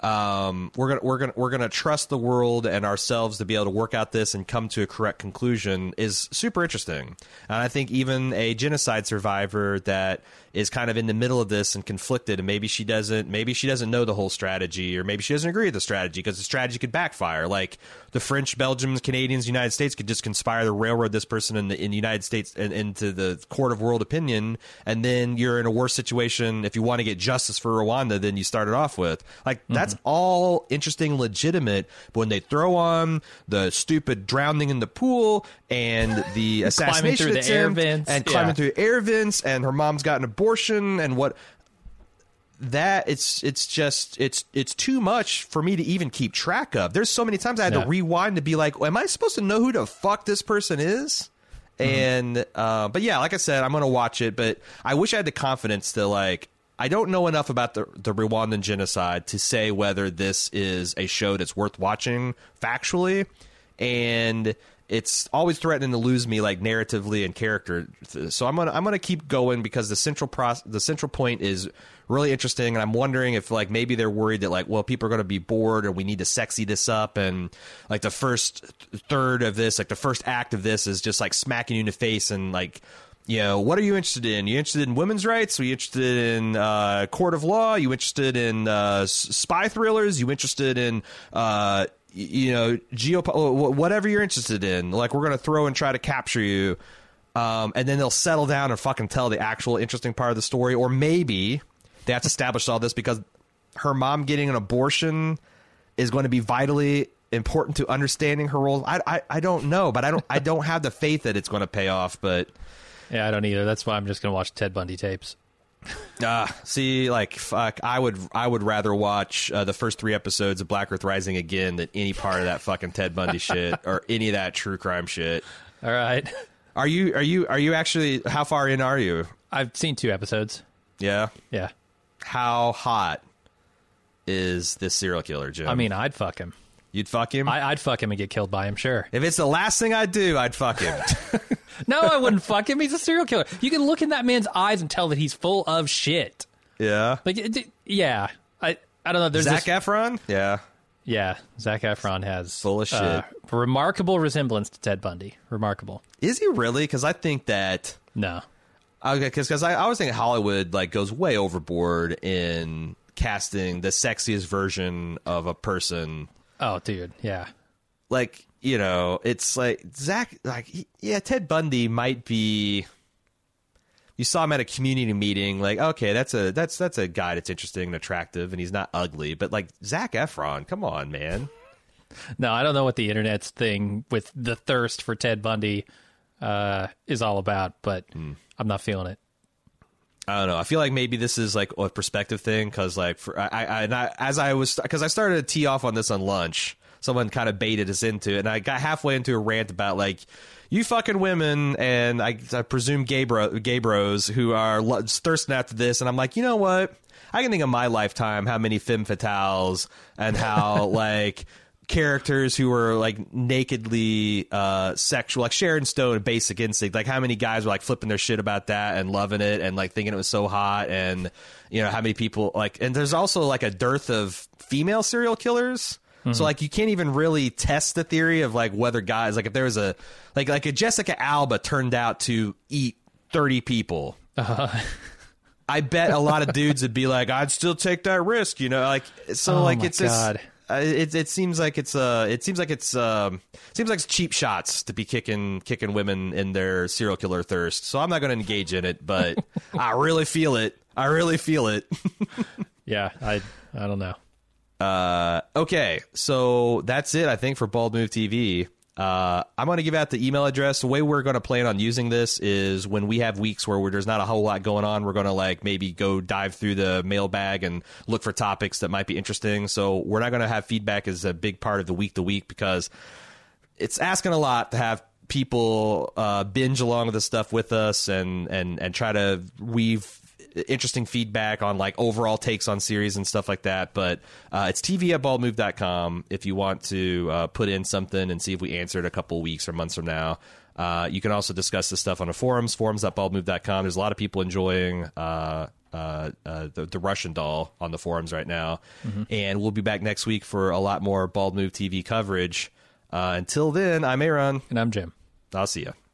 um, we're gonna we're gonna we're gonna trust the world and ourselves to be able to work out this and come to a correct conclusion is super interesting. And I think even a genocide survivor that is kind of in the middle of this and conflicted, and maybe she doesn't maybe she doesn't know the whole strategy, or maybe she doesn't agree with the strategy because the strategy could backfire. Like the French, Belgians, Canadians, United States could just conspire to railroad this person in the in the United States and into the court of world opinion, and then you're in a worse situation if you want to get justice for Rwanda than you started off with. Like that's all interesting, legitimate. But when they throw on the stupid drowning in the pool and the assassination through the air vents, and climbing yeah. through air vents, and her mom's got an abortion, and what that it's it's just it's it's too much for me to even keep track of. There's so many times I had Yeah. to rewind to be like, am I supposed to know who the fuck this person is? And uh, but yeah, like I said, I'm gonna watch it, but I wish I had the confidence to like. I don't know enough about the the Rwandan genocide to say whether this is a show that's worth watching factually, and it's always threatening to lose me like narratively and character. So I'm gonna I'm gonna keep going because the central pros- the central point is really interesting, and I'm wondering if like maybe they're worried that like well people are gonna be bored or we need to sexy this up, and like the first third of this, like the first act of this is just like smacking you in the face and like you know, what are you interested in? You interested in women's rights? Are you interested in uh, court of law? you interested in uh, spy thrillers? You interested in uh, you know geop whatever you're interested in? Like we're gonna throw and try to capture you, um, and then they'll settle down and fucking tell the actual interesting part of the story, or maybe they have to establish all this because her mom getting an abortion is going to be vitally important to understanding her role. I, I I don't know, but I don't I don't have the faith that it's going to pay off, but. Yeah, I don't either. That's why I'm just going to watch Ted Bundy tapes. Ah, see, like fuck, I would I would rather watch uh, the first three episodes of Black Earth Rising again than any part of that fucking Ted Bundy shit or any of that true crime shit. All right. Are you are you are you actually how far in are you? I've seen two episodes. Yeah, Yeah. how hot is this serial killer, Jim? I mean, I'd fuck him. You'd fuck him I, I'd fuck him and get killed by him, sure. if it's the last thing I do. I'd fuck him. No, I wouldn't fuck him. He's a serial killer. You can look in that man's eyes and tell that he's full of shit. yeah, Like, yeah. I, I don't know. There's Zac this, Efron. Yeah, yeah. Zac Efron has Full of uh, shit. remarkable resemblance to Ted Bundy. Remarkable. is he really? Because I think that. No. Okay, because I, I was thinking Hollywood like goes way overboard in casting the sexiest version of a person. Oh, dude. Yeah. Like you know, it's like Zac. Like he- yeah, Ted Bundy might be. You saw him at a community meeting, like okay, that's a that's that's a guy that's interesting and attractive, and he's not ugly. But like Zac Efron, come on, man. No, I don't know what the internet's thing with the thirst for Ted Bundy uh, is all about, but I'm not feeling it. I don't know. I feel like maybe this is like a perspective thing because, like, for I, I, and I as I was because I started to tee off on this on lunch. Someone kind of baited us into it, and I got halfway into a rant about like you fucking women and I, I presume gay, bro, gay bros who are lo- thirsting after this, and I'm like, you know what? I can think of my lifetime how many femme fatales and how like characters who were like nakedly uh sexual like sharon stone basic instinct like how many guys were like flipping their shit about that and loving it and like thinking it was so hot and you know how many people like and there's also like a dearth of female serial killers so like you can't even really test the theory of like whether guys like if there was a like like a jessica alba turned out to eat 30 people I bet a lot of dudes would be like, I'd still take that risk, you know, like so. Oh like it's just, God. Uh, it it seems like it's uh it seems like it's um seems like it's cheap shots to be kicking kicking women in their serial killer thirst. So I'm not going to engage in it, but I really feel it. I really feel it. Yeah, I I don't know. Uh, okay, so that's it. I think for Bald Move TV. Uh, I'm going to give out the email address. The way we're going to plan on using this is when we have weeks where there's not a whole lot going on, we're going to like maybe go dive through the mailbag and look for topics that might be interesting. So we're not going to have feedback as a big part of the week to week because it's asking a lot to have people uh, binge along with this stuff with us and and and try to weave interesting feedback on like overall takes on series and stuff like that but uh, it's tv at baldmove.com if you want to uh, put in something and see if we answer it a couple weeks or months from now uh, you can also discuss this stuff on the forums forums.baldmove.com there's a lot of people enjoying uh, uh, uh, the, the Russian doll on the forums right now. And we'll be back next week for a lot more Bald Move TV coverage. Uh, until then, I'm Aaron. And I'm Jim. I'll see you.